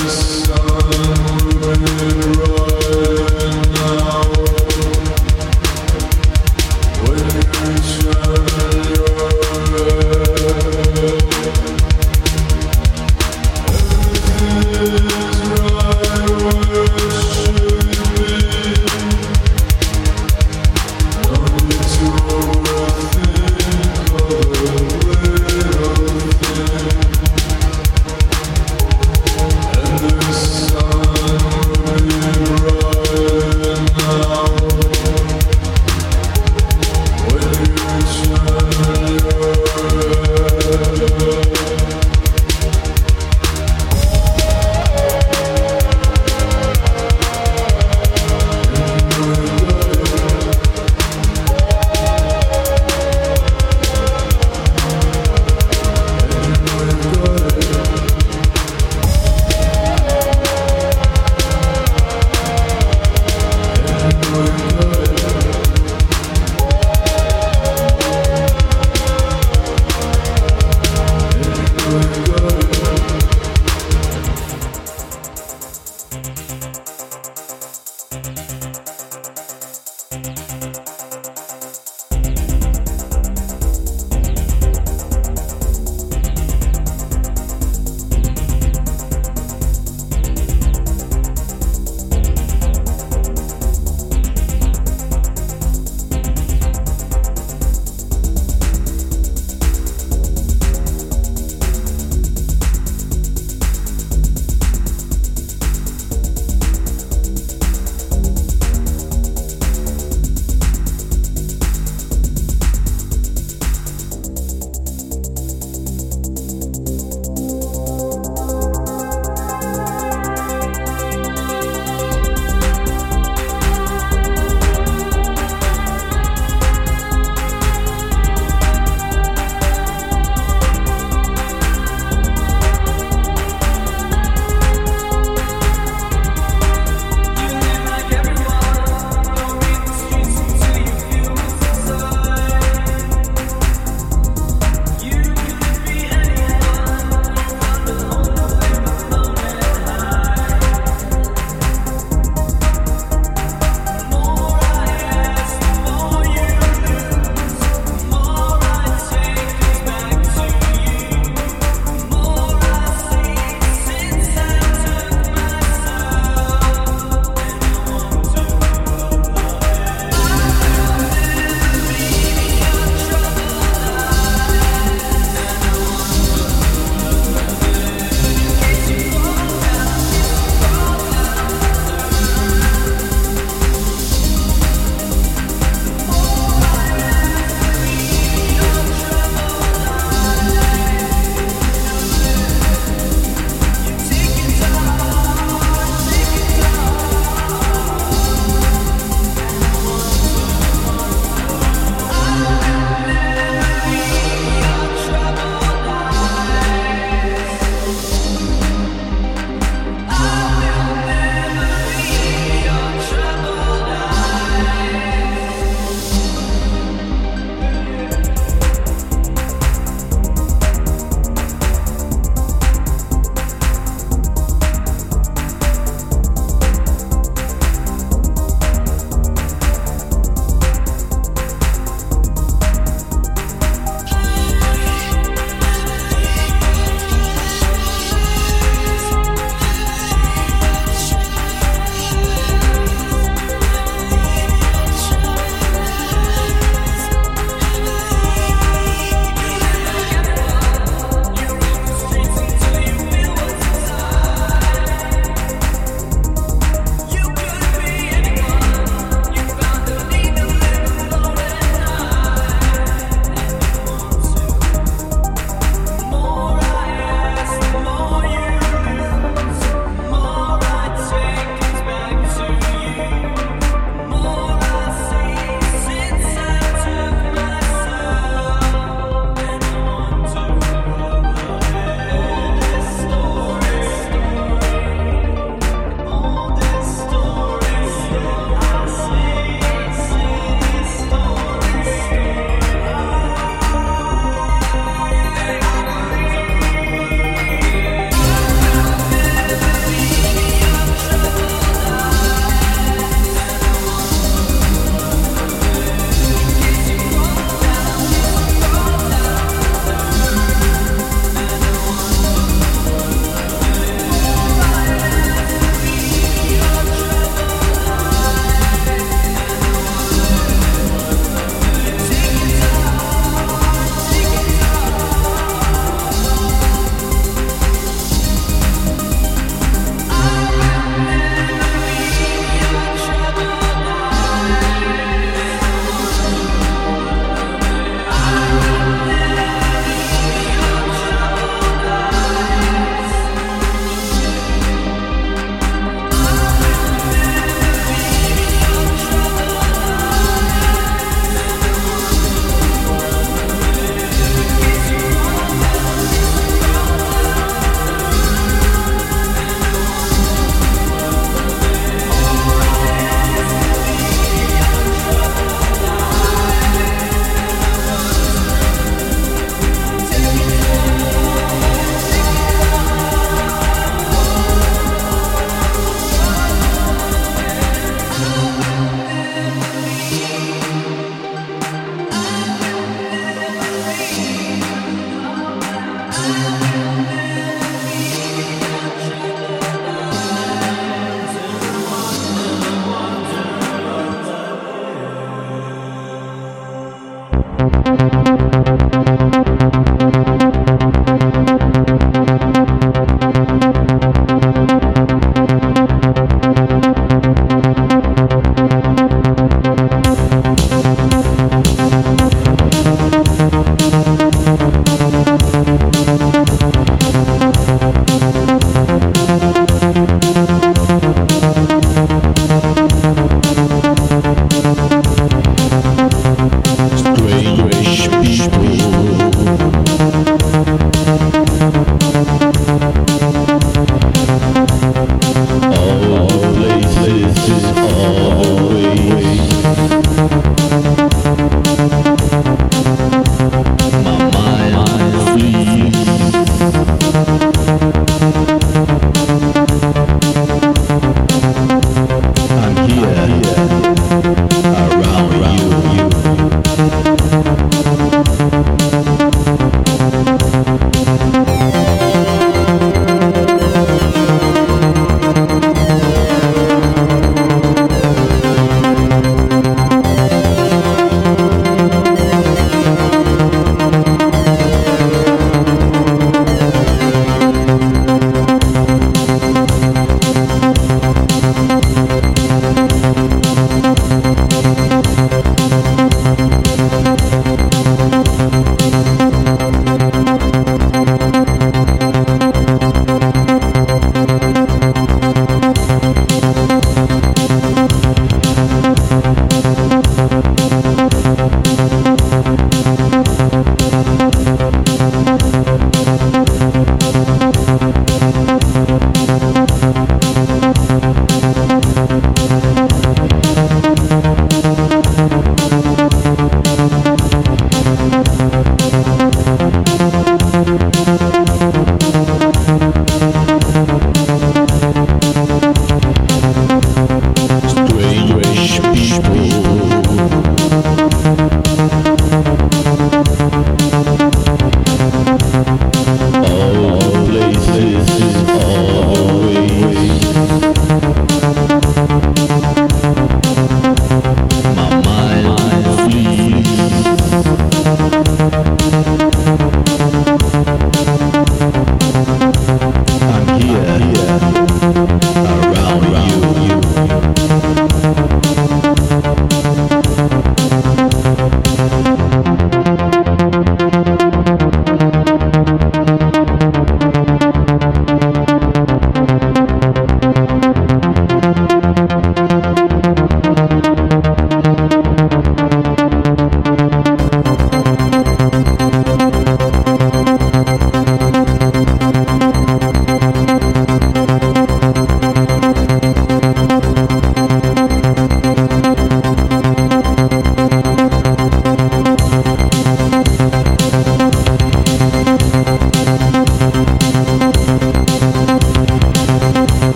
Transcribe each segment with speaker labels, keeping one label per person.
Speaker 1: Thank you.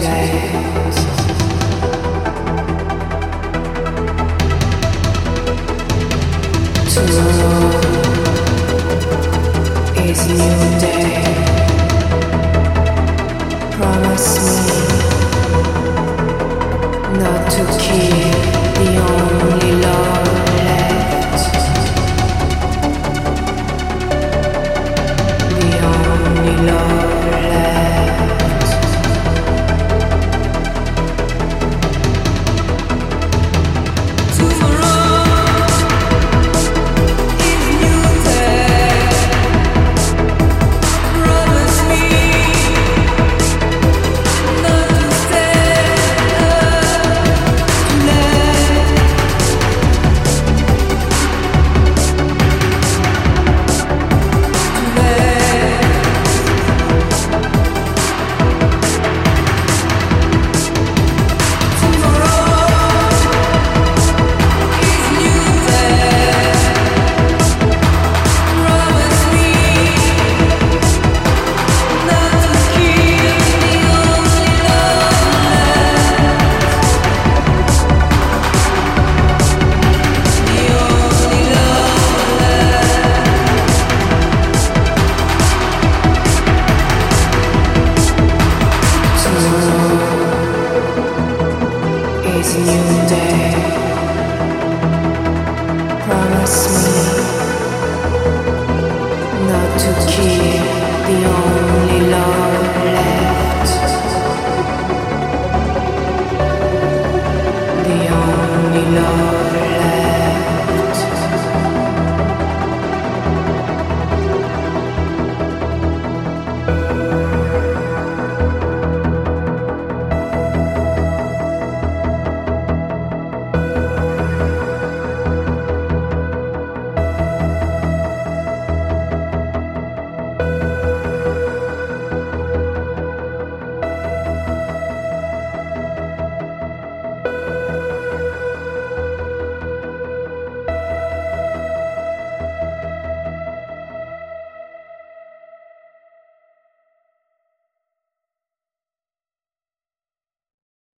Speaker 2: Okay.